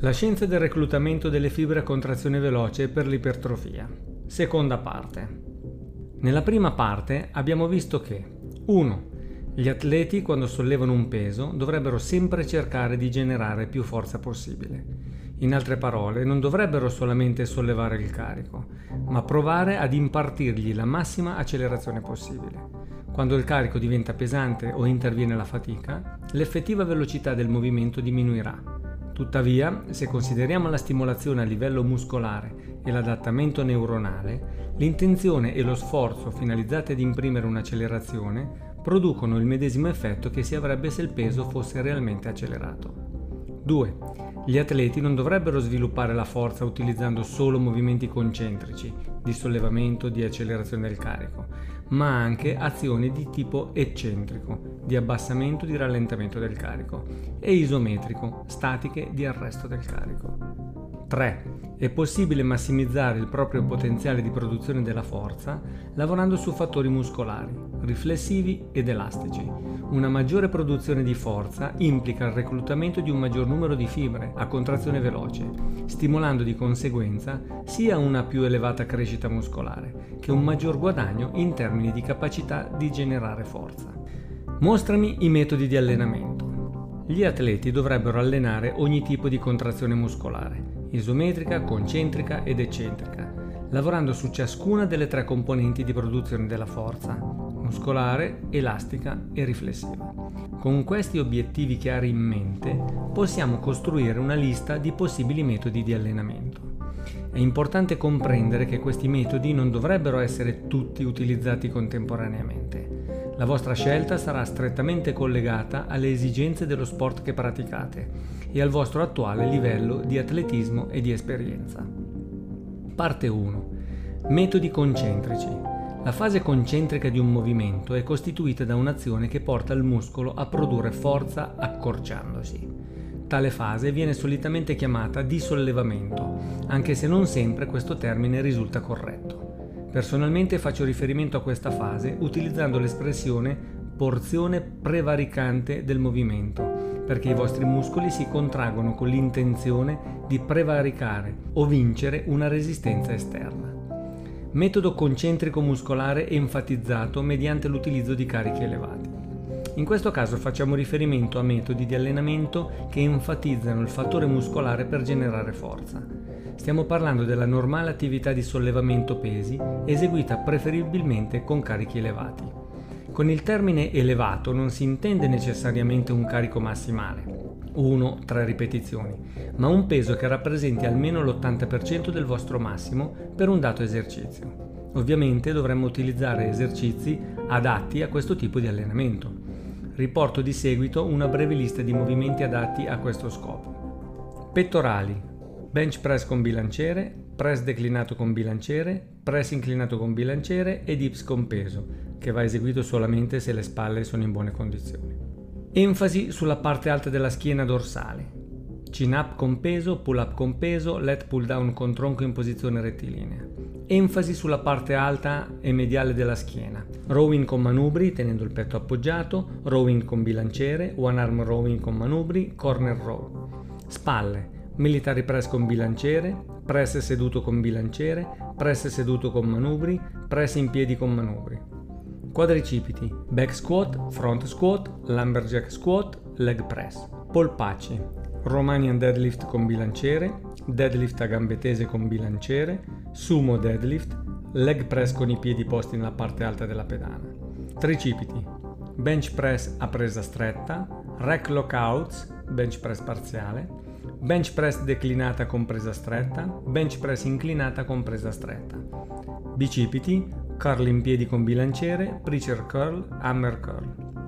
La scienza del reclutamento delle fibre a contrazione veloce per l'ipertrofia. Seconda parte. Nella prima parte abbiamo visto che 1. Gli atleti quando sollevano un peso dovrebbero sempre cercare di generare più forza possibile. In altre parole, non dovrebbero solamente sollevare il carico, ma provare ad impartirgli la massima accelerazione possibile. Quando il carico diventa pesante o interviene la fatica, l'effettiva velocità del movimento diminuirà Tuttavia, se consideriamo la stimolazione a livello muscolare e l'adattamento neuronale, l'intenzione e lo sforzo finalizzati ad imprimere un'accelerazione producono il medesimo effetto che si avrebbe se il peso fosse realmente accelerato. 2. Gli atleti non dovrebbero sviluppare la forza utilizzando solo movimenti concentrici, di sollevamento, di accelerazione del carico, ma anche azioni di tipo eccentrico, di abbassamento, di rallentamento del carico, e isometrico, statiche di arresto del carico. 3. È possibile massimizzare il proprio potenziale di produzione della forza lavorando su fattori muscolari, riflessivi ed elastici. Una maggiore produzione di forza implica il reclutamento di un maggior numero di fibre a contrazione veloce, stimolando di conseguenza sia una più elevata crescita muscolare che un maggior guadagno in termini di capacità di generare forza. Mostrami i metodi di allenamento. Gli atleti dovrebbero allenare ogni tipo di contrazione muscolare isometrica, concentrica ed eccentrica, lavorando su ciascuna delle tre componenti di produzione della forza, muscolare, elastica e riflessiva. Con questi obiettivi chiari in mente possiamo costruire una lista di possibili metodi di allenamento. È importante comprendere che questi metodi non dovrebbero essere tutti utilizzati contemporaneamente. La vostra scelta sarà strettamente collegata alle esigenze dello sport che praticate e al vostro attuale livello di atletismo e di esperienza. Parte 1. Metodi concentrici. La fase concentrica di un movimento è costituita da un'azione che porta il muscolo a produrre forza accorciandosi. Tale fase viene solitamente chiamata di sollevamento, anche se non sempre questo termine risulta corretto. Personalmente faccio riferimento a questa fase utilizzando l'espressione porzione prevaricante del movimento, perché i vostri muscoli si contraggono con l'intenzione di prevaricare o vincere una resistenza esterna. Metodo concentrico muscolare enfatizzato mediante l'utilizzo di carichi elevati. In questo caso facciamo riferimento a metodi di allenamento che enfatizzano il fattore muscolare per generare forza. Stiamo parlando della normale attività di sollevamento pesi eseguita preferibilmente con carichi elevati. Con il termine elevato non si intende necessariamente un carico massimale, 1-3 ripetizioni, ma un peso che rappresenti almeno l'80% del vostro massimo per un dato esercizio. Ovviamente dovremmo utilizzare esercizi adatti a questo tipo di allenamento. Riporto di seguito una breve lista di movimenti adatti a questo scopo. Pettorali, bench press con bilanciere, press declinato con bilanciere, press inclinato con bilanciere e dips con peso, che va eseguito solamente se le spalle sono in buone condizioni. Enfasi sulla parte alta della schiena dorsale. Chin up con peso, pull up con peso, let pull down con tronco in posizione rettilinea. Enfasi sulla parte alta e mediale della schiena. Rowing con manubri tenendo il petto appoggiato, rowing con bilanciere, one arm rowing con manubri, corner row. Spalle. Military press con bilanciere, press seduto con bilanciere, press seduto con manubri, press in piedi con manubri. Quadricipiti, back squat, front squat, lumberjack squat, leg press. Polpacci, Romanian deadlift con bilanciere, deadlift a gambe tese con bilanciere, sumo deadlift, leg press con i piedi posti nella parte alta della pedana. Tricipiti, bench press a presa stretta, rack lockouts, bench press parziale, bench press declinata con presa stretta, bench press inclinata con presa stretta. Bicipiti, curl in piedi con bilanciere, preacher curl, hammer curl.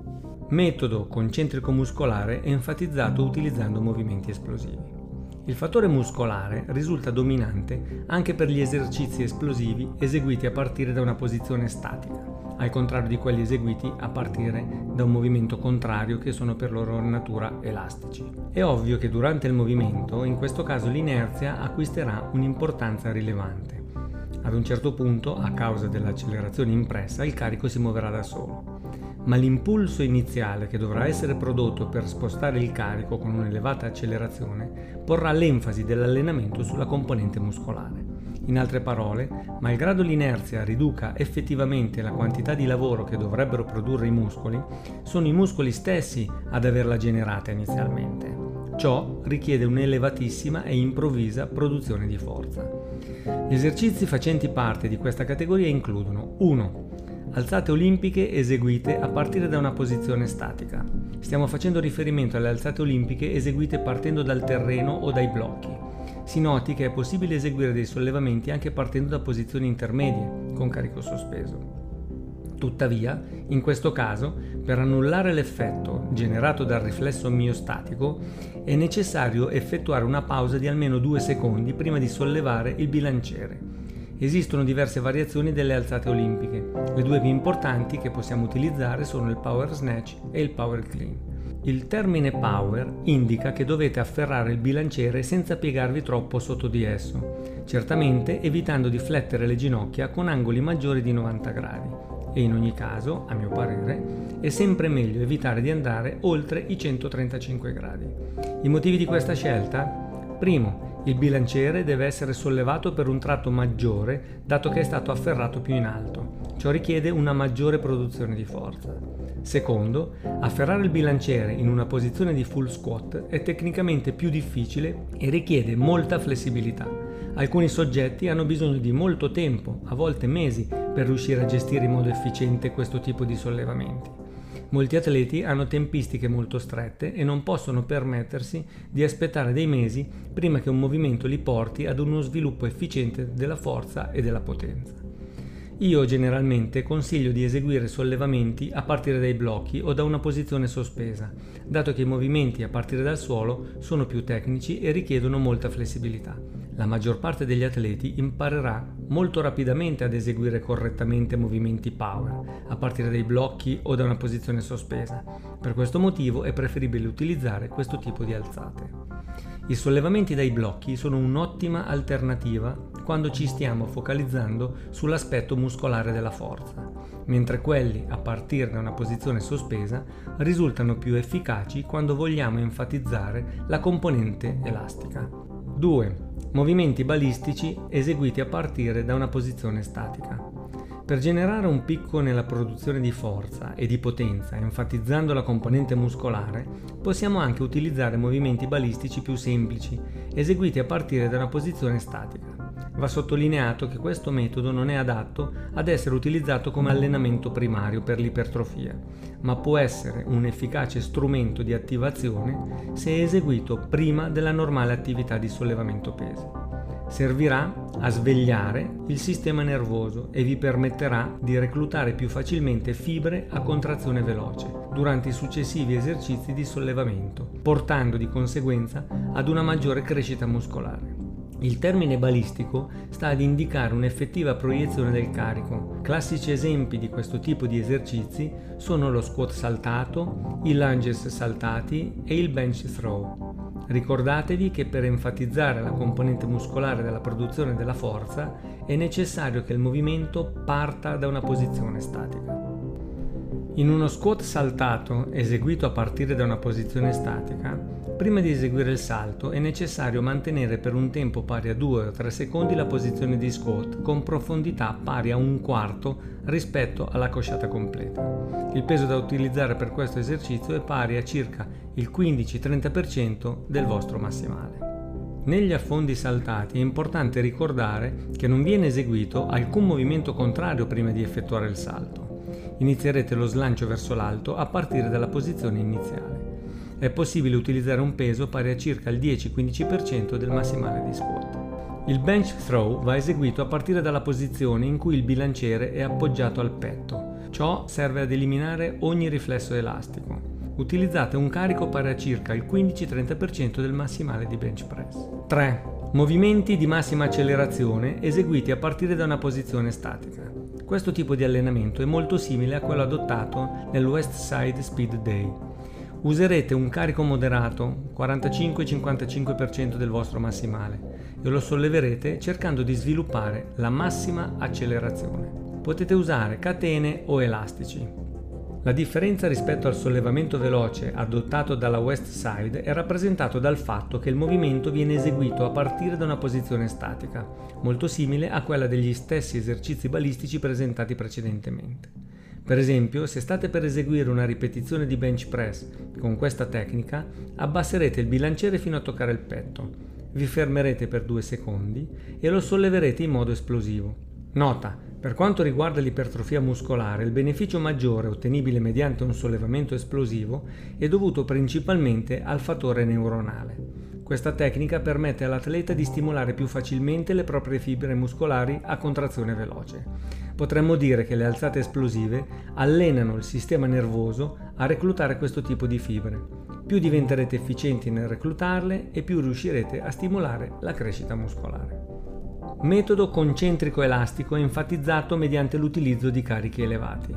Metodo concentrico muscolare enfatizzato utilizzando movimenti esplosivi. Il fattore muscolare risulta dominante anche per gli esercizi esplosivi eseguiti a partire da una posizione statica, al contrario di quelli eseguiti a partire da un movimento contrario che sono per loro natura elastici. È ovvio che durante il movimento, in questo caso l'inerzia acquisterà un'importanza rilevante. Ad un certo punto, a causa dell'accelerazione impressa, il carico si muoverà da solo. Ma l'impulso iniziale che dovrà essere prodotto per spostare il carico con un'elevata accelerazione porrà l'enfasi dell'allenamento sulla componente muscolare. In altre parole, malgrado l'inerzia riduca effettivamente la quantità di lavoro che dovrebbero produrre i muscoli, sono i muscoli stessi ad averla generata inizialmente. Ciò richiede un'elevatissima e improvvisa produzione di forza. Gli esercizi facenti parte di questa categoria includono 1. Alzate olimpiche eseguite a partire da una posizione statica. Stiamo facendo riferimento alle alzate olimpiche eseguite partendo dal terreno o dai blocchi si noti che è possibile eseguire dei sollevamenti anche partendo da posizioni intermedie con carico sospeso. Tuttavia, in questo caso, per annullare l'effetto generato dal riflesso miostatico, è necessario effettuare una pausa di almeno due secondi prima di sollevare il bilanciere. Esistono diverse variazioni delle alzate olimpiche. Le due più importanti che possiamo utilizzare sono il power snatch e il power clean. Il termine power indica che dovete afferrare il bilanciere senza piegarvi troppo sotto di esso, certamente evitando di flettere le ginocchia con angoli maggiori di 90 gradi. E in ogni caso, a mio parere, è sempre meglio evitare di andare oltre i 135 gradi. I motivi di questa scelta? Primo, il bilanciere deve essere sollevato per un tratto maggiore dato che è stato afferrato più in alto. Ciò richiede una maggiore produzione di forza. Secondo, afferrare il bilanciere in una posizione di full squat è tecnicamente più difficile e richiede molta flessibilità. Alcuni soggetti hanno bisogno di molto tempo, a volte mesi, per riuscire a gestire in modo efficiente questo tipo di sollevamenti. Molti atleti hanno tempistiche molto strette e non possono permettersi di aspettare dei mesi prima che un movimento li porti ad uno sviluppo efficiente della forza e della potenza. Io generalmente consiglio di eseguire sollevamenti a partire dai blocchi o da una posizione sospesa, dato che i movimenti a partire dal suolo sono più tecnici e richiedono molta flessibilità. La maggior parte degli atleti imparerà molto rapidamente ad eseguire correttamente movimenti power, a partire dai blocchi o da una posizione sospesa. Per questo motivo è preferibile utilizzare questo tipo di alzate. I sollevamenti dai blocchi sono un'ottima alternativa quando ci stiamo focalizzando sull'aspetto muscolare della forza, mentre quelli a partire da una posizione sospesa risultano più efficaci quando vogliamo enfatizzare la componente elastica. 2. Movimenti balistici eseguiti a partire da una posizione statica. Per generare un picco nella produzione di forza e di potenza, enfatizzando la componente muscolare, possiamo anche utilizzare movimenti balistici più semplici, eseguiti a partire da una posizione statica. Va sottolineato che questo metodo non è adatto ad essere utilizzato come allenamento primario per l'ipertrofia, ma può essere un efficace strumento di attivazione se eseguito prima della normale attività di sollevamento pesi servirà a svegliare il sistema nervoso e vi permetterà di reclutare più facilmente fibre a contrazione veloce durante i successivi esercizi di sollevamento, portando di conseguenza ad una maggiore crescita muscolare. Il termine balistico sta ad indicare un'effettiva proiezione del carico. Classici esempi di questo tipo di esercizi sono lo squat saltato, i lunges saltati e il bench throw. Ricordatevi che per enfatizzare la componente muscolare della produzione della forza è necessario che il movimento parta da una posizione statica. In uno squat saltato eseguito a partire da una posizione statica, Prima di eseguire il salto è necessario mantenere per un tempo pari a 2 o 3 secondi la posizione di squat con profondità pari a un quarto rispetto alla cosciata completa. Il peso da utilizzare per questo esercizio è pari a circa il 15-30% del vostro massimale. Negli affondi saltati è importante ricordare che non viene eseguito alcun movimento contrario prima di effettuare il salto. Inizierete lo slancio verso l'alto a partire dalla posizione iniziale è possibile utilizzare un peso pari a circa il 10-15% del massimale di squat. Il bench throw va eseguito a partire dalla posizione in cui il bilanciere è appoggiato al petto. Ciò serve ad eliminare ogni riflesso elastico. Utilizzate un carico pari a circa il 15-30% del massimale di bench press. 3. Movimenti di massima accelerazione eseguiti a partire da una posizione statica. Questo tipo di allenamento è molto simile a quello adottato nel West Side Speed Day, Userete un carico moderato, 45-55% del vostro massimale, e lo solleverete cercando di sviluppare la massima accelerazione. Potete usare catene o elastici. La differenza rispetto al sollevamento veloce adottato dalla West Side è rappresentato dal fatto che il movimento viene eseguito a partire da una posizione statica, molto simile a quella degli stessi esercizi balistici presentati precedentemente. Per esempio, se state per eseguire una ripetizione di bench press con questa tecnica, abbasserete il bilanciere fino a toccare il petto, vi fermerete per due secondi e lo solleverete in modo esplosivo. Nota, per quanto riguarda l'ipertrofia muscolare, il beneficio maggiore ottenibile mediante un sollevamento esplosivo è dovuto principalmente al fattore neuronale. Questa tecnica permette all'atleta di stimolare più facilmente le proprie fibre muscolari a contrazione veloce. Potremmo dire che le alzate esplosive allenano il sistema nervoso a reclutare questo tipo di fibre. Più diventerete efficienti nel reclutarle e più riuscirete a stimolare la crescita muscolare. Metodo concentrico elastico enfatizzato mediante l'utilizzo di carichi elevati.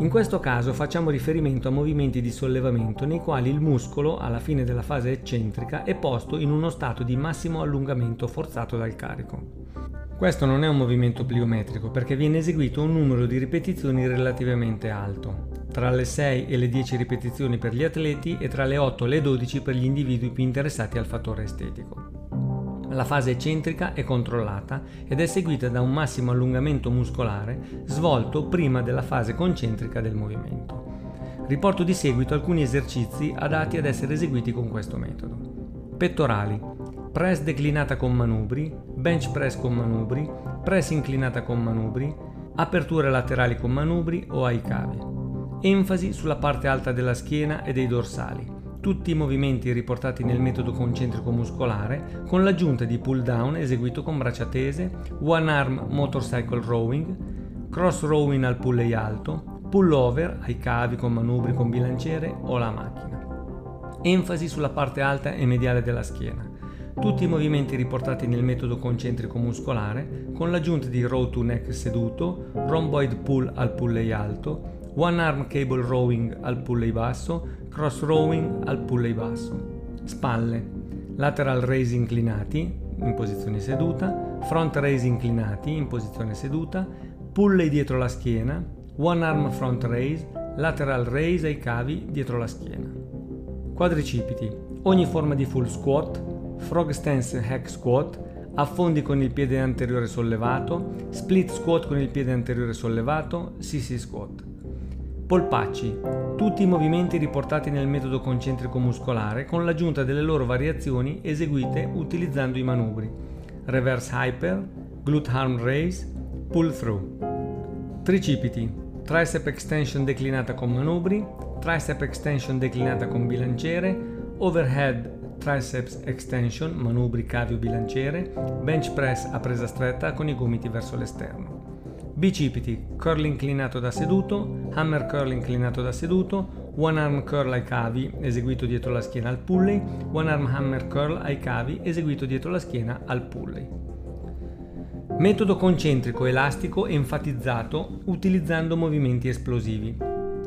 In questo caso facciamo riferimento a movimenti di sollevamento nei quali il muscolo, alla fine della fase eccentrica, è posto in uno stato di massimo allungamento forzato dal carico. Questo non è un movimento pliometrico perché viene eseguito un numero di ripetizioni relativamente alto, tra le 6 e le 10 ripetizioni per gli atleti e tra le 8 e le 12 per gli individui più interessati al fattore estetico. La fase eccentrica è controllata ed è seguita da un massimo allungamento muscolare svolto prima della fase concentrica del movimento. Riporto di seguito alcuni esercizi adatti ad essere eseguiti con questo metodo. Pettorali, press declinata con manubri, bench press con manubri, press inclinata con manubri, aperture laterali con manubri o ai cavi. Enfasi sulla parte alta della schiena e dei dorsali tutti i movimenti riportati nel metodo concentrico muscolare con l'aggiunta di pull down eseguito con braccia tese, one arm motorcycle rowing, cross rowing al pulley alto, pull over ai cavi con manubri con bilanciere o la macchina. Enfasi sulla parte alta e mediale della schiena. Tutti i movimenti riportati nel metodo concentrico muscolare con l'aggiunta di row to neck seduto, rhomboid pull al pulley alto, one arm cable rowing al pulley basso, cross rowing al pulley basso. Spalle, lateral raise inclinati in posizione seduta, front raise inclinati in posizione seduta, pulley dietro la schiena, one arm front raise, lateral raise ai cavi dietro la schiena. Quadricipiti, ogni forma di full squat, frog stance hack squat, affondi con il piede anteriore sollevato, split squat con il piede anteriore sollevato, CC squat. Polpacci, tutti i movimenti riportati nel metodo concentrico muscolare con l'aggiunta delle loro variazioni eseguite utilizzando i manubri reverse hyper, glute arm raise, pull through. Tricipiti, tricep extension declinata con manubri, tricep extension declinata con bilanciere, overhead triceps extension, manubri cavio bilanciere, bench press a presa stretta con i gomiti verso l'esterno. Bicipiti, curl inclinato da seduto, hammer curl inclinato da seduto, one arm curl ai cavi eseguito dietro la schiena al pulley, one arm hammer curl ai cavi eseguito dietro la schiena al pulley. Metodo concentrico elastico enfatizzato utilizzando movimenti esplosivi.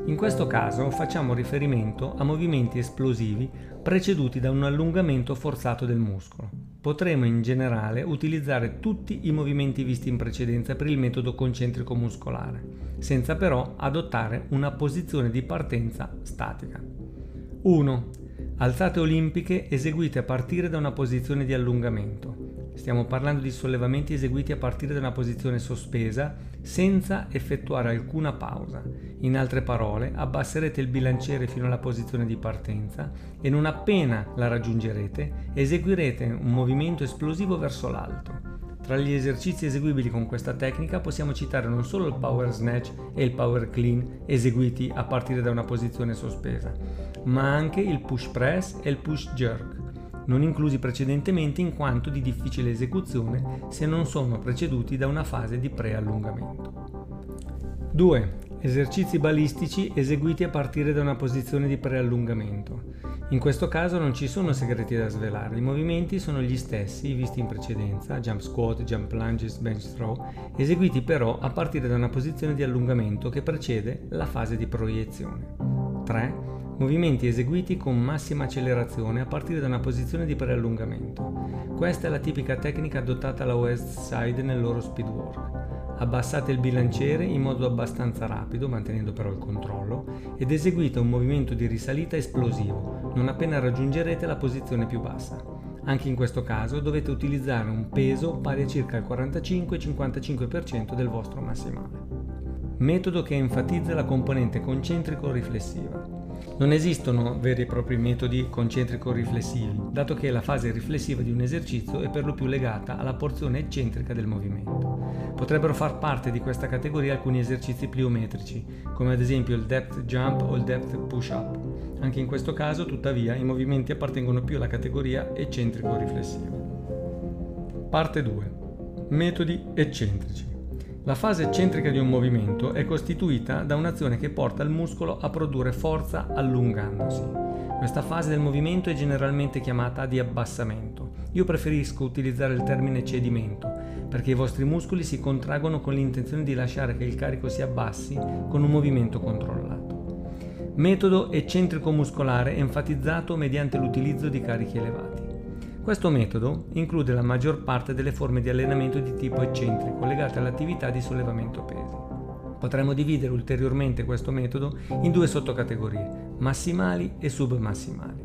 In questo caso facciamo riferimento a movimenti esplosivi preceduti da un allungamento forzato del muscolo potremo in generale utilizzare tutti i movimenti visti in precedenza per il metodo concentrico muscolare, senza però adottare una posizione di partenza statica. 1. Alzate olimpiche eseguite a partire da una posizione di allungamento. Stiamo parlando di sollevamenti eseguiti a partire da una posizione sospesa senza effettuare alcuna pausa. In altre parole, abbasserete il bilanciere fino alla posizione di partenza e non appena la raggiungerete eseguirete un movimento esplosivo verso l'alto. Tra gli esercizi eseguibili con questa tecnica possiamo citare non solo il power snatch e il power clean eseguiti a partire da una posizione sospesa, ma anche il push press e il push jerk non inclusi precedentemente in quanto di difficile esecuzione se non sono preceduti da una fase di preallungamento. 2. Esercizi balistici eseguiti a partire da una posizione di preallungamento. In questo caso non ci sono segreti da svelare, i movimenti sono gli stessi visti in precedenza, jump squat, jump lunges, bench throw, eseguiti però a partire da una posizione di allungamento che precede la fase di proiezione. 3 movimenti eseguiti con massima accelerazione a partire da una posizione di preallungamento. Questa è la tipica tecnica adottata alla West Side nel loro speedwork. abbassate il bilanciere in modo abbastanza rapido, mantenendo però il controllo, ed eseguite un movimento di risalita esplosivo, non appena raggiungerete la posizione più bassa. Anche in questo caso dovete utilizzare un peso pari a circa il 45-55% del vostro massimale. Metodo che enfatizza la componente concentrico-riflessiva. Non esistono veri e propri metodi concentrico-riflessivi, dato che la fase riflessiva di un esercizio è per lo più legata alla porzione eccentrica del movimento. Potrebbero far parte di questa categoria alcuni esercizi pliometrici, come ad esempio il depth jump o il depth push-up. Anche in questo caso, tuttavia, i movimenti appartengono più alla categoria eccentrico-riflessiva. Parte 2. Metodi eccentrici. La fase eccentrica di un movimento è costituita da un'azione che porta il muscolo a produrre forza allungandosi. Questa fase del movimento è generalmente chiamata di abbassamento. Io preferisco utilizzare il termine cedimento perché i vostri muscoli si contraggono con l'intenzione di lasciare che il carico si abbassi con un movimento controllato. Metodo eccentrico muscolare enfatizzato mediante l'utilizzo di carichi elevati. Questo metodo include la maggior parte delle forme di allenamento di tipo eccentrico legate all'attività di sollevamento pesi. Potremmo dividere ulteriormente questo metodo in due sottocategorie, massimali e submassimali.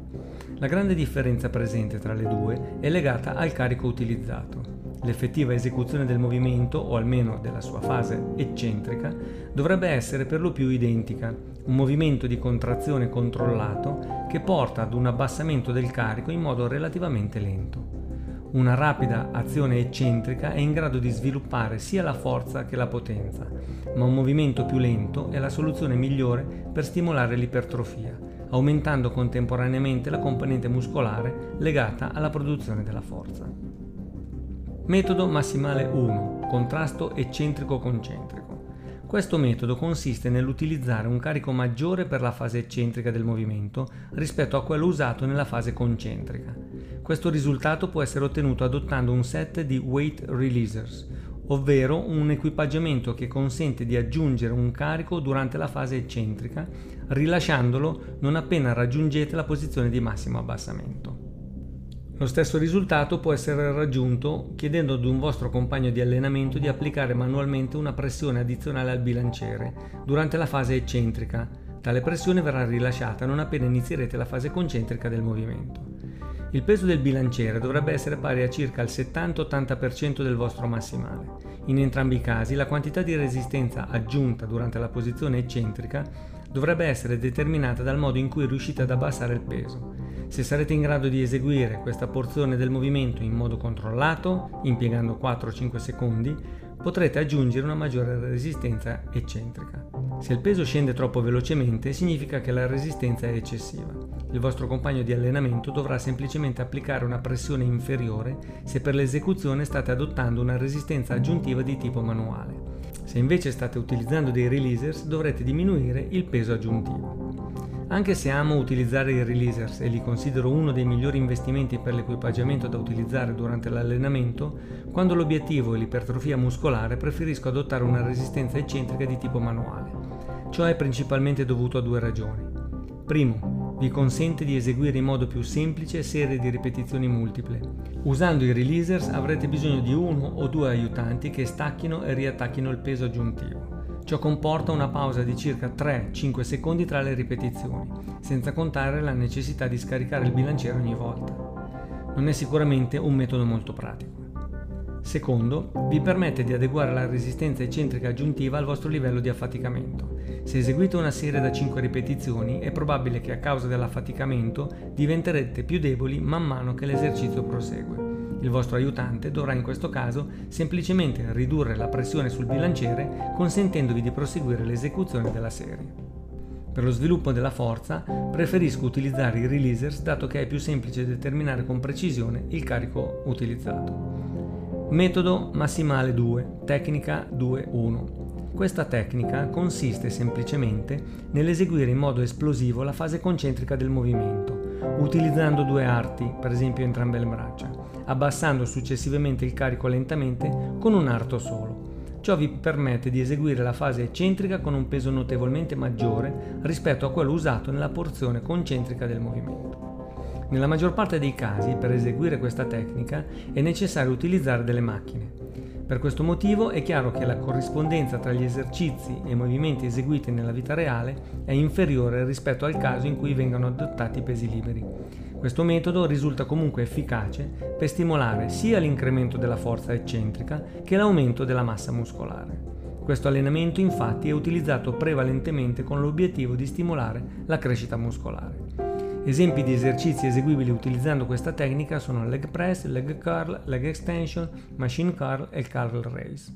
La grande differenza presente tra le due è legata al carico utilizzato. L'effettiva esecuzione del movimento, o almeno della sua fase eccentrica, dovrebbe essere per lo più identica, un movimento di contrazione controllato che porta ad un abbassamento del carico in modo relativamente lento. Una rapida azione eccentrica è in grado di sviluppare sia la forza che la potenza, ma un movimento più lento è la soluzione migliore per stimolare l'ipertrofia, aumentando contemporaneamente la componente muscolare legata alla produzione della forza. Metodo massimale 1. Contrasto eccentrico-concentrico. Questo metodo consiste nell'utilizzare un carico maggiore per la fase eccentrica del movimento rispetto a quello usato nella fase concentrica. Questo risultato può essere ottenuto adottando un set di weight releasers, ovvero un equipaggiamento che consente di aggiungere un carico durante la fase eccentrica, rilasciandolo non appena raggiungete la posizione di massimo abbassamento. Lo stesso risultato può essere raggiunto chiedendo ad un vostro compagno di allenamento di applicare manualmente una pressione addizionale al bilanciere durante la fase eccentrica. Tale pressione verrà rilasciata non appena inizierete la fase concentrica del movimento. Il peso del bilanciere dovrebbe essere pari a circa il 70-80% del vostro massimale. In entrambi i casi la quantità di resistenza aggiunta durante la posizione eccentrica dovrebbe essere determinata dal modo in cui riuscite ad abbassare il peso. Se sarete in grado di eseguire questa porzione del movimento in modo controllato, impiegando 4-5 secondi, potrete aggiungere una maggiore resistenza eccentrica. Se il peso scende troppo velocemente, significa che la resistenza è eccessiva. Il vostro compagno di allenamento dovrà semplicemente applicare una pressione inferiore se per l'esecuzione state adottando una resistenza aggiuntiva di tipo manuale. Se invece state utilizzando dei releasers dovrete diminuire il peso aggiuntivo. Anche se amo utilizzare i releasers e li considero uno dei migliori investimenti per l'equipaggiamento da utilizzare durante l'allenamento, quando l'obiettivo è l'ipertrofia muscolare preferisco adottare una resistenza eccentrica di tipo manuale. Ciò è principalmente dovuto a due ragioni. Primo, vi consente di eseguire in modo più semplice serie di ripetizioni multiple. Usando i releasers avrete bisogno di uno o due aiutanti che stacchino e riattacchino il peso aggiuntivo. Ciò comporta una pausa di circa 3-5 secondi tra le ripetizioni, senza contare la necessità di scaricare il bilanciere ogni volta. Non è sicuramente un metodo molto pratico. Secondo, vi permette di adeguare la resistenza eccentrica aggiuntiva al vostro livello di affaticamento. Se eseguite una serie da 5 ripetizioni, è probabile che a causa dell'affaticamento diventerete più deboli man mano che l'esercizio prosegue. Il vostro aiutante dovrà in questo caso semplicemente ridurre la pressione sul bilanciere consentendovi di proseguire l'esecuzione della serie. Per lo sviluppo della forza preferisco utilizzare i releasers dato che è più semplice determinare con precisione il carico utilizzato. Metodo massimale 2, tecnica 2-1. Questa tecnica consiste semplicemente nell'eseguire in modo esplosivo la fase concentrica del movimento, utilizzando due arti, per esempio entrambe le braccia, abbassando successivamente il carico lentamente con un arto solo. Ciò vi permette di eseguire la fase eccentrica con un peso notevolmente maggiore rispetto a quello usato nella porzione concentrica del movimento. Nella maggior parte dei casi, per eseguire questa tecnica, è necessario utilizzare delle macchine. Per questo motivo è chiaro che la corrispondenza tra gli esercizi e i movimenti eseguiti nella vita reale è inferiore rispetto al caso in cui vengano adottati pesi liberi. Questo metodo risulta comunque efficace per stimolare sia l'incremento della forza eccentrica che l'aumento della massa muscolare. Questo allenamento infatti è utilizzato prevalentemente con l'obiettivo di stimolare la crescita muscolare. Esempi di esercizi eseguibili utilizzando questa tecnica sono leg press, leg curl, leg extension, machine curl e curl raise.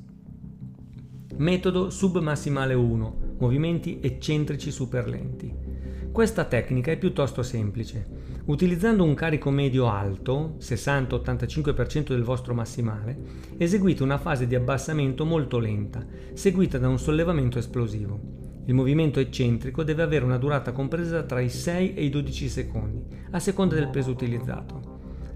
Metodo submassimale 1, movimenti eccentrici super lenti. Questa tecnica è piuttosto semplice. Utilizzando un carico medio alto, 60-85% del vostro massimale, eseguite una fase di abbassamento molto lenta, seguita da un sollevamento esplosivo. Il movimento eccentrico deve avere una durata compresa tra i 6 e i 12 secondi, a seconda del peso utilizzato.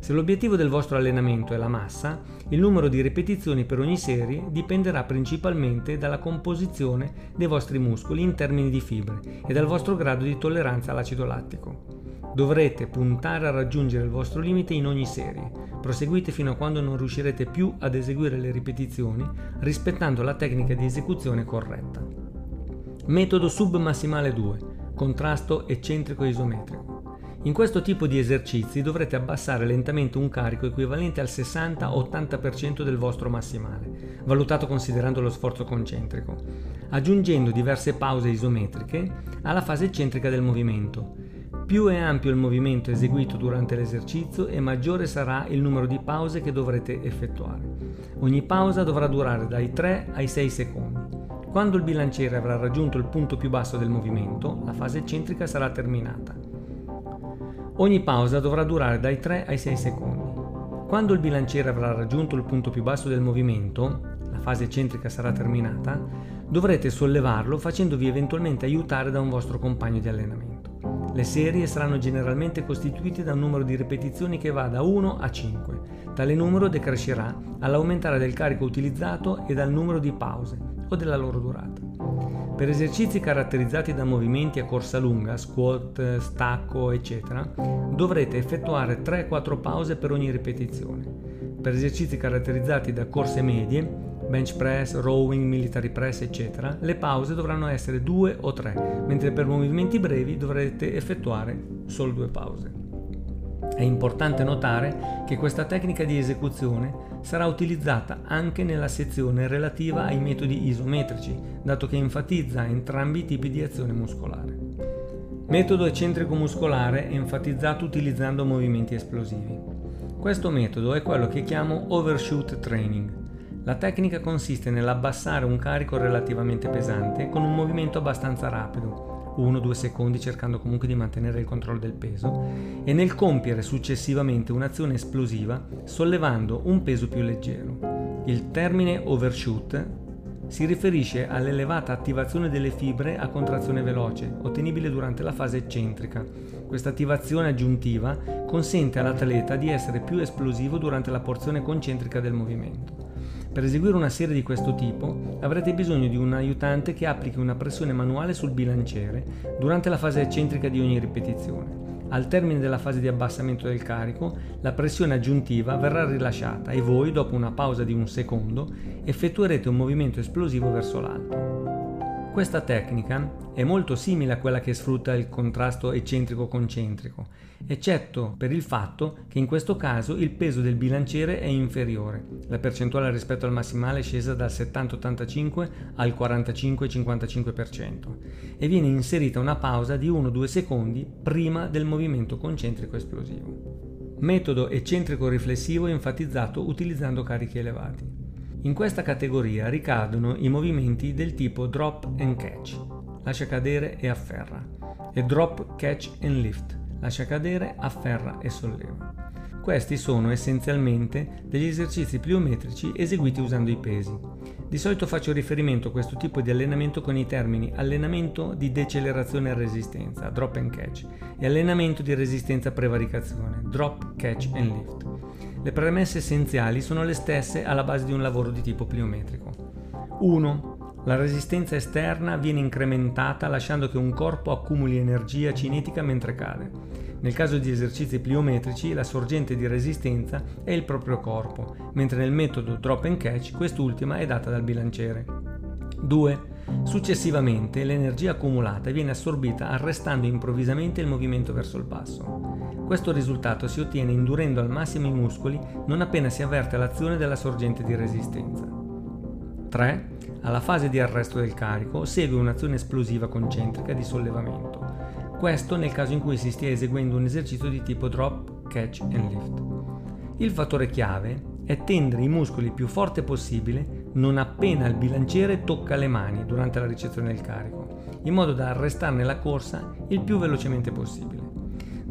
Se l'obiettivo del vostro allenamento è la massa, il numero di ripetizioni per ogni serie dipenderà principalmente dalla composizione dei vostri muscoli in termini di fibre e dal vostro grado di tolleranza all'acido lattico. Dovrete puntare a raggiungere il vostro limite in ogni serie. Proseguite fino a quando non riuscirete più ad eseguire le ripetizioni rispettando la tecnica di esecuzione corretta. Metodo submassimale 2. Contrasto eccentrico isometrico. In questo tipo di esercizi dovrete abbassare lentamente un carico equivalente al 60-80% del vostro massimale, valutato considerando lo sforzo concentrico, aggiungendo diverse pause isometriche alla fase eccentrica del movimento. Più è ampio il movimento eseguito durante l'esercizio e maggiore sarà il numero di pause che dovrete effettuare. Ogni pausa dovrà durare dai 3 ai 6 secondi. Quando il bilanciere avrà raggiunto il punto più basso del movimento, la fase eccentrica sarà terminata. Ogni pausa dovrà durare dai 3 ai 6 secondi. Quando il bilanciere avrà raggiunto il punto più basso del movimento, la fase eccentrica sarà terminata, dovrete sollevarlo facendovi eventualmente aiutare da un vostro compagno di allenamento. Le serie saranno generalmente costituite da un numero di ripetizioni che va da 1 a 5. Tale numero decrescerà all'aumentare del carico utilizzato e dal numero di pause, o della loro durata. Per esercizi caratterizzati da movimenti a corsa lunga, squat, stacco, eccetera, dovrete effettuare 3-4 pause per ogni ripetizione. Per esercizi caratterizzati da corse medie, bench press, rowing, military press, eccetera, le pause dovranno essere 2 o 3, mentre per movimenti brevi dovrete effettuare solo due pause. È importante notare che questa tecnica di esecuzione sarà utilizzata anche nella sezione relativa ai metodi isometrici, dato che enfatizza entrambi i tipi di azione muscolare. Metodo eccentrico muscolare enfatizzato utilizzando movimenti esplosivi. Questo metodo è quello che chiamo overshoot training. La tecnica consiste nell'abbassare un carico relativamente pesante con un movimento abbastanza rapido, 1-2 secondi cercando comunque di mantenere il controllo del peso e nel compiere successivamente un'azione esplosiva sollevando un peso più leggero. Il termine overshoot si riferisce all'elevata attivazione delle fibre a contrazione veloce, ottenibile durante la fase eccentrica. Questa attivazione aggiuntiva consente all'atleta di essere più esplosivo durante la porzione concentrica del movimento. Per eseguire una serie di questo tipo avrete bisogno di un aiutante che applichi una pressione manuale sul bilanciere durante la fase eccentrica di ogni ripetizione. Al termine della fase di abbassamento del carico, la pressione aggiuntiva verrà rilasciata e voi, dopo una pausa di un secondo, effettuerete un movimento esplosivo verso l'alto. Questa tecnica è molto simile a quella che sfrutta il contrasto eccentrico-concentrico, eccetto per il fatto che in questo caso il peso del bilanciere è inferiore. La percentuale rispetto al massimale è scesa dal 70-85 al 45-55% e viene inserita una pausa di 1-2 secondi prima del movimento concentrico esplosivo. Metodo eccentrico riflessivo enfatizzato utilizzando carichi elevati. In questa categoria ricadono i movimenti del tipo drop and catch, lascia cadere e afferra, e drop, catch and lift, lascia cadere, afferra e solleva. Questi sono essenzialmente degli esercizi pliometrici eseguiti usando i pesi. Di solito faccio riferimento a questo tipo di allenamento con i termini allenamento di decelerazione e resistenza, drop and catch, e allenamento di resistenza prevaricazione, drop, catch and lift. Le premesse essenziali sono le stesse alla base di un lavoro di tipo pliometrico. 1. La resistenza esterna viene incrementata lasciando che un corpo accumuli energia cinetica mentre cade. Nel caso di esercizi pliometrici la sorgente di resistenza è il proprio corpo, mentre nel metodo drop and catch quest'ultima è data dal bilanciere. 2. Successivamente l'energia accumulata viene assorbita arrestando improvvisamente il movimento verso il basso. Questo risultato si ottiene indurendo al massimo i muscoli non appena si avverte l'azione della sorgente di resistenza. 3. Alla fase di arresto del carico segue un'azione esplosiva concentrica di sollevamento. Questo nel caso in cui si stia eseguendo un esercizio di tipo drop, catch and lift. Il fattore chiave è tendere i muscoli più forte possibile non appena il bilanciere tocca le mani durante la ricezione del carico, in modo da arrestarne la corsa il più velocemente possibile.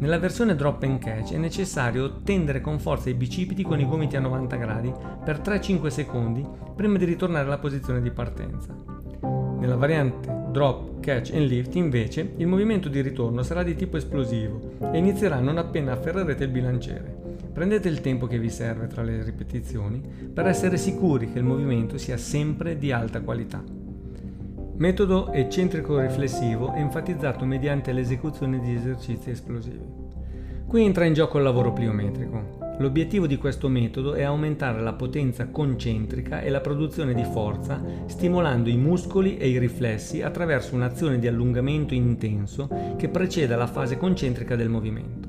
Nella versione drop and catch è necessario tendere con forza i bicipiti con i gomiti a 90 gradi per 3-5 secondi prima di ritornare alla posizione di partenza. Nella variante drop, catch and lift invece il movimento di ritorno sarà di tipo esplosivo e inizierà non appena afferrerete il bilanciere. Prendete il tempo che vi serve tra le ripetizioni per essere sicuri che il movimento sia sempre di alta qualità. Metodo eccentrico riflessivo enfatizzato mediante l'esecuzione di esercizi esplosivi. Qui entra in gioco il lavoro pliometrico. L'obiettivo di questo metodo è aumentare la potenza concentrica e la produzione di forza stimolando i muscoli e i riflessi attraverso un'azione di allungamento intenso che preceda la fase concentrica del movimento.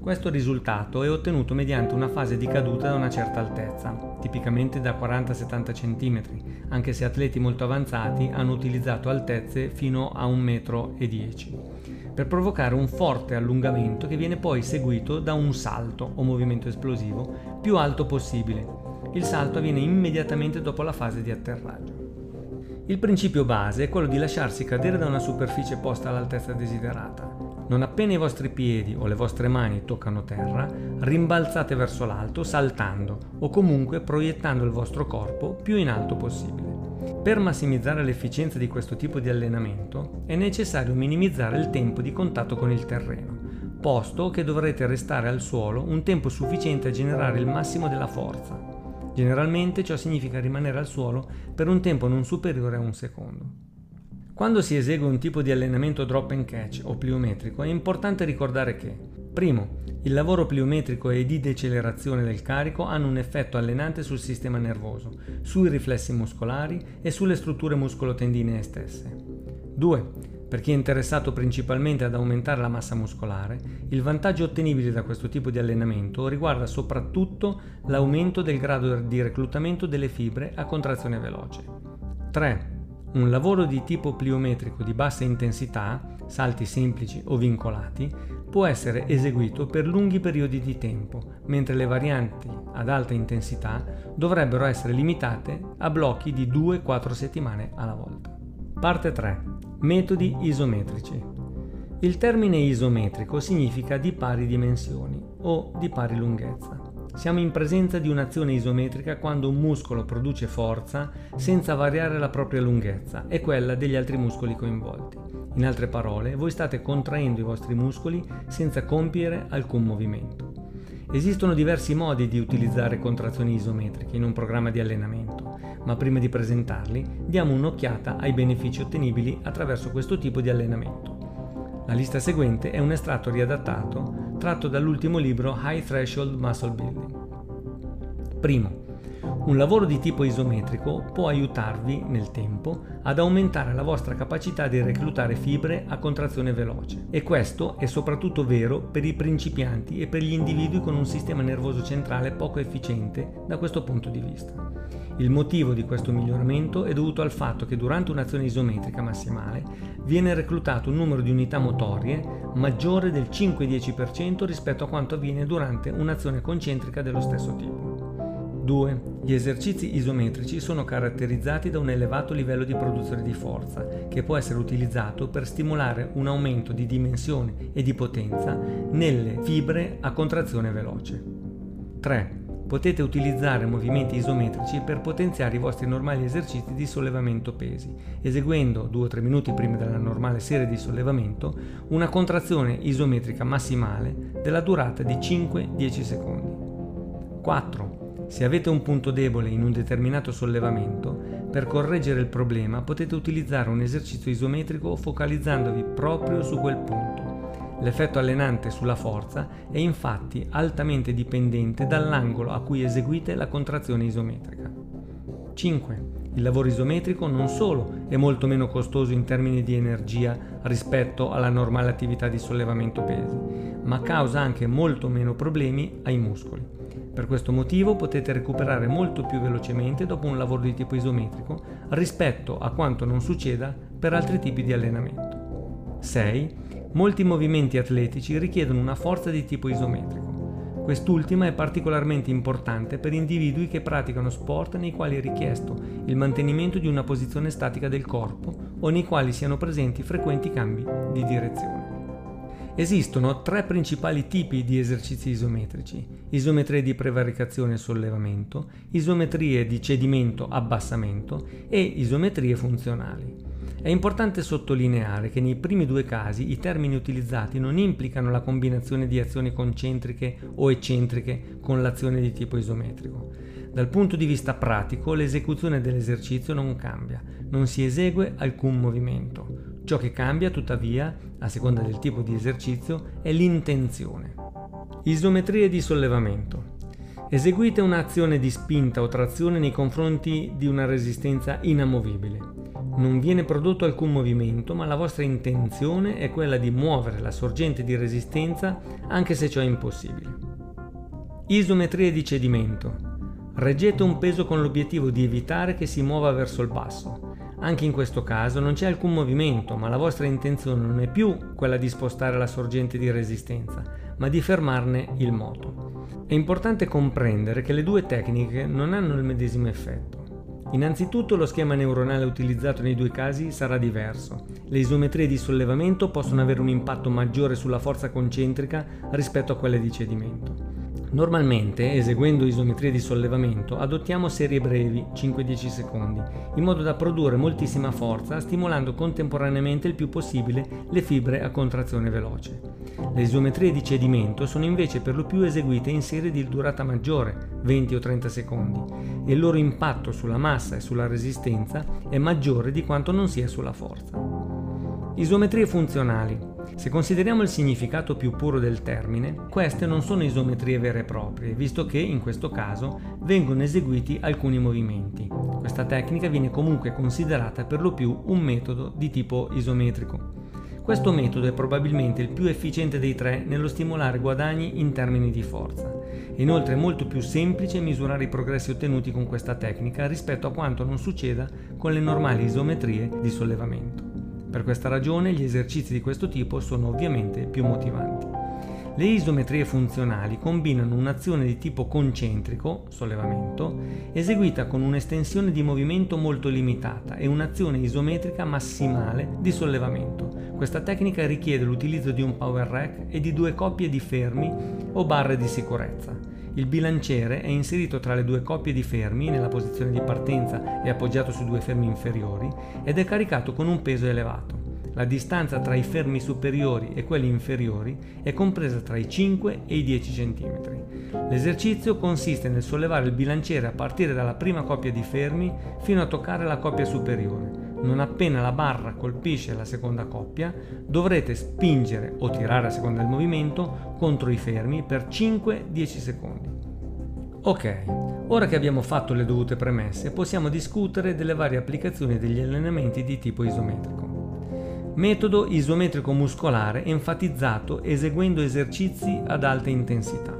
Questo risultato è ottenuto mediante una fase di caduta da una certa altezza, tipicamente da 40-70 cm, anche se atleti molto avanzati hanno utilizzato altezze fino a 1,10 m, per provocare un forte allungamento che viene poi seguito da un salto o movimento esplosivo più alto possibile. Il salto avviene immediatamente dopo la fase di atterraggio. Il principio base è quello di lasciarsi cadere da una superficie posta all'altezza desiderata non appena i vostri piedi o le vostre mani toccano terra, rimbalzate verso l'alto saltando o comunque proiettando il vostro corpo più in alto possibile. Per massimizzare l'efficienza di questo tipo di allenamento è necessario minimizzare il tempo di contatto con il terreno, posto che dovrete restare al suolo un tempo sufficiente a generare il massimo della forza. Generalmente ciò significa rimanere al suolo per un tempo non superiore a un secondo. Quando si esegue un tipo di allenamento drop and catch o pliometrico è importante ricordare che, primo, il lavoro pliometrico e di decelerazione del carico hanno un effetto allenante sul sistema nervoso, sui riflessi muscolari e sulle strutture muscolotendinee stesse. 2. Per chi è interessato principalmente ad aumentare la massa muscolare, il vantaggio ottenibile da questo tipo di allenamento riguarda soprattutto l'aumento del grado di reclutamento delle fibre a contrazione veloce. 3. Un lavoro di tipo pliometrico di bassa intensità, salti semplici o vincolati, può essere eseguito per lunghi periodi di tempo, mentre le varianti ad alta intensità dovrebbero essere limitate a blocchi di 2-4 settimane alla volta. Parte 3. Metodi isometrici. Il termine isometrico significa di pari dimensioni o di pari lunghezza. Siamo in presenza di un'azione isometrica quando un muscolo produce forza senza variare la propria lunghezza e quella degli altri muscoli coinvolti. In altre parole, voi state contraendo i vostri muscoli senza compiere alcun movimento. Esistono diversi modi di utilizzare contrazioni isometriche in un programma di allenamento, ma prima di presentarli diamo un'occhiata ai benefici ottenibili attraverso questo tipo di allenamento. La lista seguente è un estratto riadattato tratto dall'ultimo libro High Threshold Muscle Building. Primo, un lavoro di tipo isometrico può aiutarvi nel tempo ad aumentare la vostra capacità di reclutare fibre a contrazione veloce e questo è soprattutto vero per i principianti e per gli individui con un sistema nervoso centrale poco efficiente da questo punto di vista. Il motivo di questo miglioramento è dovuto al fatto che durante un'azione isometrica massimale viene reclutato un numero di unità motorie maggiore del 5-10% rispetto a quanto avviene durante un'azione concentrica dello stesso tipo. 2. Gli esercizi isometrici sono caratterizzati da un elevato livello di produzione di forza, che può essere utilizzato per stimolare un aumento di dimensione e di potenza nelle fibre a contrazione veloce. 3. Potete utilizzare movimenti isometrici per potenziare i vostri normali esercizi di sollevamento pesi, eseguendo 2-3 minuti prima della normale serie di sollevamento una contrazione isometrica massimale della durata di 5-10 secondi. 4 se avete un punto debole in un determinato sollevamento, per correggere il problema potete utilizzare un esercizio isometrico focalizzandovi proprio su quel punto. L'effetto allenante sulla forza è infatti altamente dipendente dall'angolo a cui eseguite la contrazione isometrica. 5. Il lavoro isometrico non solo è molto meno costoso in termini di energia rispetto alla normale attività di sollevamento pesi, ma causa anche molto meno problemi ai muscoli. Per questo motivo potete recuperare molto più velocemente dopo un lavoro di tipo isometrico rispetto a quanto non succeda per altri tipi di allenamento. 6. Molti movimenti atletici richiedono una forza di tipo isometrico. Quest'ultima è particolarmente importante per individui che praticano sport nei quali è richiesto il mantenimento di una posizione statica del corpo o nei quali siano presenti frequenti cambi di direzione. Esistono tre principali tipi di esercizi isometrici, isometrie di prevaricazione e sollevamento, isometrie di cedimento-abbassamento e isometrie funzionali. È importante sottolineare che nei primi due casi i termini utilizzati non implicano la combinazione di azioni concentriche o eccentriche con l'azione di tipo isometrico. Dal punto di vista pratico l'esecuzione dell'esercizio non cambia, non si esegue alcun movimento. Ciò che cambia tuttavia, a seconda del tipo di esercizio, è l'intenzione. Isometrie di sollevamento. Eseguite un'azione di spinta o trazione nei confronti di una resistenza inamovibile. Non viene prodotto alcun movimento, ma la vostra intenzione è quella di muovere la sorgente di resistenza anche se ciò è impossibile. Isometrie di cedimento. Reggete un peso con l'obiettivo di evitare che si muova verso il basso. Anche in questo caso non c'è alcun movimento, ma la vostra intenzione non è più quella di spostare la sorgente di resistenza, ma di fermarne il moto. È importante comprendere che le due tecniche non hanno il medesimo effetto. Innanzitutto lo schema neuronale utilizzato nei due casi sarà diverso. Le isometrie di sollevamento possono avere un impatto maggiore sulla forza concentrica rispetto a quelle di cedimento. Normalmente, eseguendo isometrie di sollevamento, adottiamo serie brevi, 5-10 secondi, in modo da produrre moltissima forza, stimolando contemporaneamente il più possibile le fibre a contrazione veloce. Le isometrie di cedimento sono invece per lo più eseguite in serie di durata maggiore, 20 o 30 secondi, e il loro impatto sulla massa e sulla resistenza è maggiore di quanto non sia sulla forza. Isometrie funzionali se consideriamo il significato più puro del termine, queste non sono isometrie vere e proprie, visto che in questo caso vengono eseguiti alcuni movimenti. Questa tecnica viene comunque considerata per lo più un metodo di tipo isometrico. Questo metodo è probabilmente il più efficiente dei tre nello stimolare guadagni in termini di forza. Inoltre è molto più semplice misurare i progressi ottenuti con questa tecnica rispetto a quanto non succeda con le normali isometrie di sollevamento. Per questa ragione gli esercizi di questo tipo sono ovviamente più motivanti. Le isometrie funzionali combinano un'azione di tipo concentrico, sollevamento, eseguita con un'estensione di movimento molto limitata e un'azione isometrica massimale di sollevamento. Questa tecnica richiede l'utilizzo di un power rack e di due coppie di fermi o barre di sicurezza. Il bilanciere è inserito tra le due coppie di fermi nella posizione di partenza e appoggiato su due fermi inferiori ed è caricato con un peso elevato. La distanza tra i fermi superiori e quelli inferiori è compresa tra i 5 e i 10 cm. L'esercizio consiste nel sollevare il bilanciere a partire dalla prima coppia di fermi fino a toccare la coppia superiore. Non appena la barra colpisce la seconda coppia, dovrete spingere o tirare a seconda del movimento contro i fermi per 5-10 secondi. Ok, ora che abbiamo fatto le dovute premesse, possiamo discutere delle varie applicazioni degli allenamenti di tipo isometrico. Metodo isometrico muscolare enfatizzato eseguendo esercizi ad alta intensità.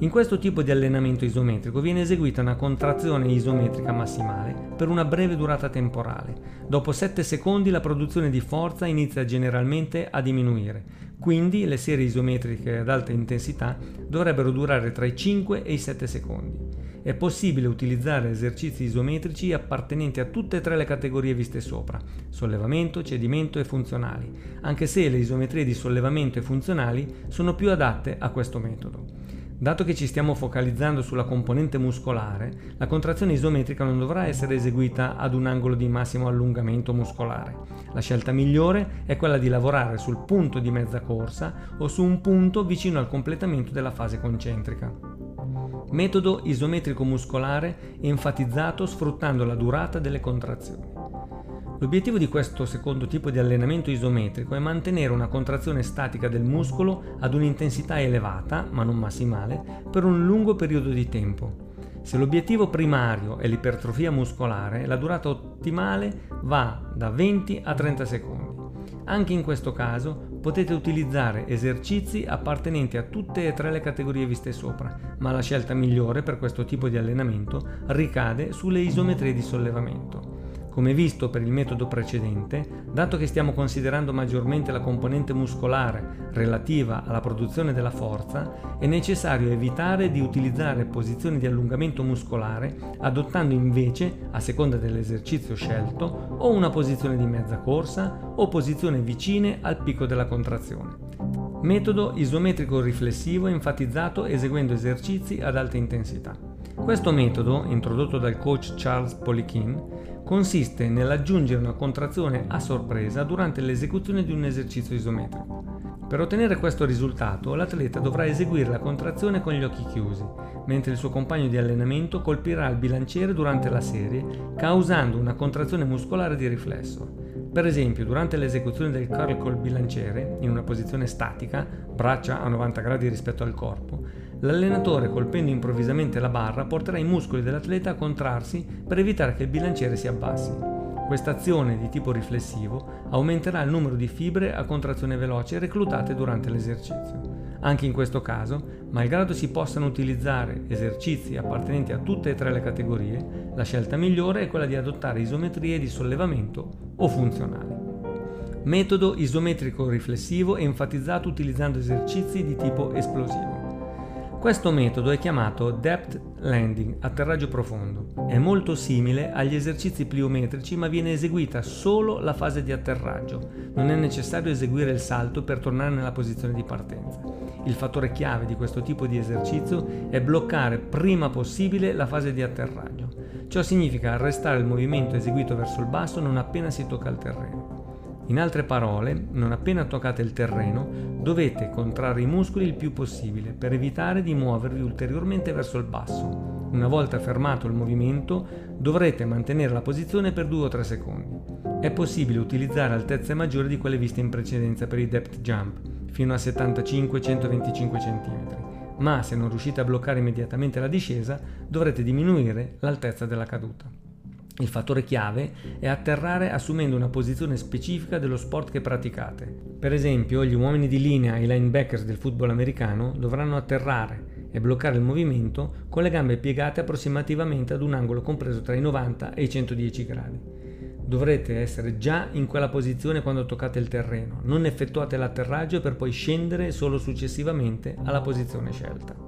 In questo tipo di allenamento isometrico viene eseguita una contrazione isometrica massimale per una breve durata temporale. Dopo 7 secondi la produzione di forza inizia generalmente a diminuire, quindi le serie isometriche ad alta intensità dovrebbero durare tra i 5 e i 7 secondi. È possibile utilizzare esercizi isometrici appartenenti a tutte e tre le categorie viste sopra, sollevamento, cedimento e funzionali, anche se le isometrie di sollevamento e funzionali sono più adatte a questo metodo. Dato che ci stiamo focalizzando sulla componente muscolare, la contrazione isometrica non dovrà essere eseguita ad un angolo di massimo allungamento muscolare. La scelta migliore è quella di lavorare sul punto di mezza corsa o su un punto vicino al completamento della fase concentrica. Metodo isometrico muscolare enfatizzato sfruttando la durata delle contrazioni. L'obiettivo di questo secondo tipo di allenamento isometrico è mantenere una contrazione statica del muscolo ad un'intensità elevata, ma non massimale, per un lungo periodo di tempo. Se l'obiettivo primario è l'ipertrofia muscolare, la durata ottimale va da 20 a 30 secondi. Anche in questo caso potete utilizzare esercizi appartenenti a tutte e tre le categorie viste sopra, ma la scelta migliore per questo tipo di allenamento ricade sulle isometrie di sollevamento. Come visto per il metodo precedente, dato che stiamo considerando maggiormente la componente muscolare relativa alla produzione della forza, è necessario evitare di utilizzare posizioni di allungamento muscolare, adottando invece, a seconda dell'esercizio scelto, o una posizione di mezza corsa o posizioni vicine al picco della contrazione. Metodo isometrico riflessivo enfatizzato eseguendo esercizi ad alta intensità. Questo metodo, introdotto dal coach Charles Poliquin, consiste nell'aggiungere una contrazione a sorpresa durante l'esecuzione di un esercizio isometrico. Per ottenere questo risultato, l'atleta dovrà eseguire la contrazione con gli occhi chiusi, mentre il suo compagno di allenamento colpirà il bilanciere durante la serie, causando una contrazione muscolare di riflesso. Per esempio, durante l'esecuzione del curl col bilanciere, in una posizione statica, braccia a 90 gradi rispetto al corpo, L'allenatore, colpendo improvvisamente la barra, porterà i muscoli dell'atleta a contrarsi per evitare che il bilanciere si abbassi. Questa azione di tipo riflessivo aumenterà il numero di fibre a contrazione veloce reclutate durante l'esercizio. Anche in questo caso, malgrado si possano utilizzare esercizi appartenenti a tutte e tre le categorie, la scelta migliore è quella di adottare isometrie di sollevamento o funzionali. Metodo isometrico riflessivo enfatizzato utilizzando esercizi di tipo esplosivo. Questo metodo è chiamato depth landing, atterraggio profondo. È molto simile agli esercizi pliometrici ma viene eseguita solo la fase di atterraggio. Non è necessario eseguire il salto per tornare nella posizione di partenza. Il fattore chiave di questo tipo di esercizio è bloccare prima possibile la fase di atterraggio. Ciò significa arrestare il movimento eseguito verso il basso non appena si tocca il terreno. In altre parole, non appena toccate il terreno, dovete contrarre i muscoli il più possibile per evitare di muovervi ulteriormente verso il basso. Una volta fermato il movimento, dovrete mantenere la posizione per 2 o 3 secondi. È possibile utilizzare altezze maggiori di quelle viste in precedenza per i depth jump, fino a 75-125 cm, ma se non riuscite a bloccare immediatamente la discesa, dovrete diminuire l'altezza della caduta. Il fattore chiave è atterrare assumendo una posizione specifica dello sport che praticate. Per esempio, gli uomini di linea e i linebackers del football americano dovranno atterrare e bloccare il movimento con le gambe piegate approssimativamente ad un angolo compreso tra i 90 e i 110 gradi. Dovrete essere già in quella posizione quando toccate il terreno, non effettuate l'atterraggio per poi scendere solo successivamente alla posizione scelta.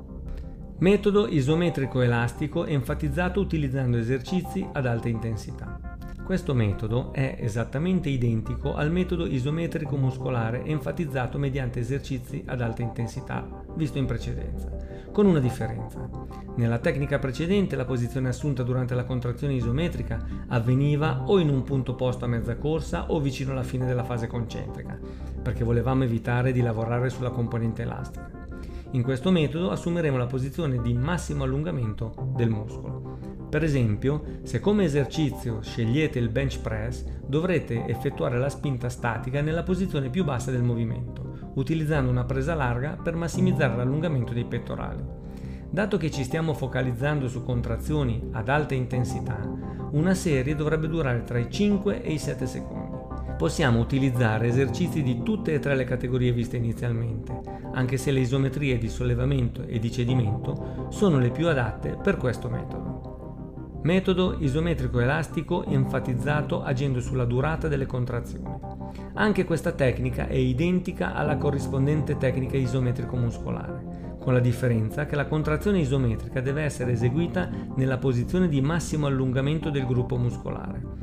Metodo isometrico elastico enfatizzato utilizzando esercizi ad alta intensità. Questo metodo è esattamente identico al metodo isometrico muscolare enfatizzato mediante esercizi ad alta intensità visto in precedenza, con una differenza. Nella tecnica precedente la posizione assunta durante la contrazione isometrica avveniva o in un punto posto a mezza corsa o vicino alla fine della fase concentrica, perché volevamo evitare di lavorare sulla componente elastica. In questo metodo assumeremo la posizione di massimo allungamento del muscolo. Per esempio, se come esercizio scegliete il bench press, dovrete effettuare la spinta statica nella posizione più bassa del movimento, utilizzando una presa larga per massimizzare l'allungamento dei pettorali. Dato che ci stiamo focalizzando su contrazioni ad alta intensità, una serie dovrebbe durare tra i 5 e i 7 secondi possiamo utilizzare esercizi di tutte e tre le categorie viste inizialmente, anche se le isometrie di sollevamento e di cedimento sono le più adatte per questo metodo. Metodo isometrico elastico enfatizzato agendo sulla durata delle contrazioni. Anche questa tecnica è identica alla corrispondente tecnica isometrico muscolare, con la differenza che la contrazione isometrica deve essere eseguita nella posizione di massimo allungamento del gruppo muscolare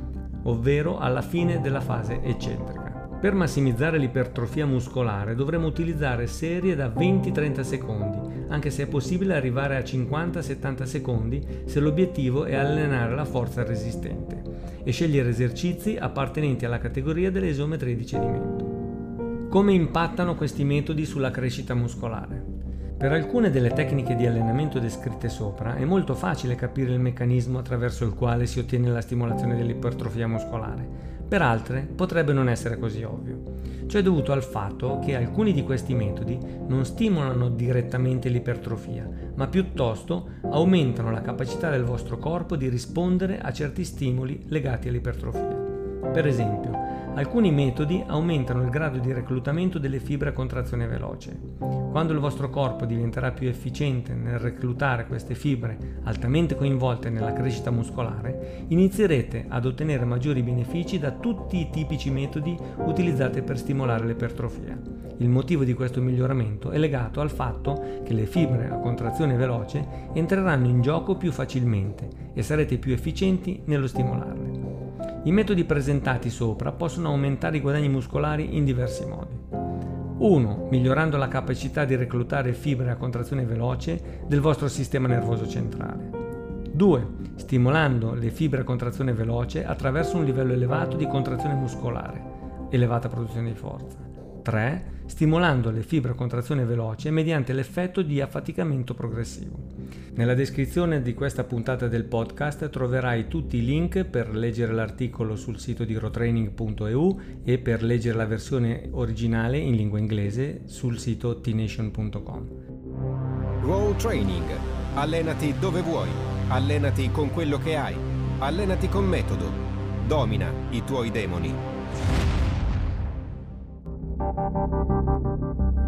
ovvero alla fine della fase eccentrica. Per massimizzare l'ipertrofia muscolare dovremo utilizzare serie da 20-30 secondi, anche se è possibile arrivare a 50-70 secondi se l'obiettivo è allenare la forza resistente e scegliere esercizi appartenenti alla categoria delle isometrie di cedimento. Come impattano questi metodi sulla crescita muscolare? Per alcune delle tecniche di allenamento descritte sopra è molto facile capire il meccanismo attraverso il quale si ottiene la stimolazione dell'ipertrofia muscolare, Per altre potrebbe non essere così ovvio. Ciò è dovuto al fatto che alcuni di questi metodi non stimolano direttamente l'ipertrofia, ma piuttosto aumentano la capacità del vostro corpo di rispondere a certi stimoli legati all'ipertrofia. Per esempio, Alcuni metodi aumentano il grado di reclutamento delle fibre a contrazione veloce. Quando il vostro corpo diventerà più efficiente nel reclutare queste fibre altamente coinvolte nella crescita muscolare, inizierete ad ottenere maggiori benefici da tutti i tipici metodi utilizzati per stimolare l'ipertrofia. Il motivo di questo miglioramento è legato al fatto che le fibre a contrazione veloce entreranno in gioco più facilmente e sarete più efficienti nello stimolarle. I metodi presentati sopra possono aumentare i guadagni muscolari in diversi modi. 1. Migliorando la capacità di reclutare fibre a contrazione veloce del vostro sistema nervoso centrale. 2. Stimolando le fibre a contrazione veloce attraverso un livello elevato di contrazione muscolare, elevata produzione di forza. 3. Stimolando le fibre a contrazione veloce mediante l'effetto di affaticamento progressivo. Nella descrizione di questa puntata del podcast troverai tutti i link per leggere l'articolo sul sito di rotraining.eu e per leggere la versione originale in lingua inglese sul sito tnation.com. Row Training. Allenati dove vuoi. Allenati con quello che hai. Allenati con metodo. Domina i tuoi demoni. Thank you.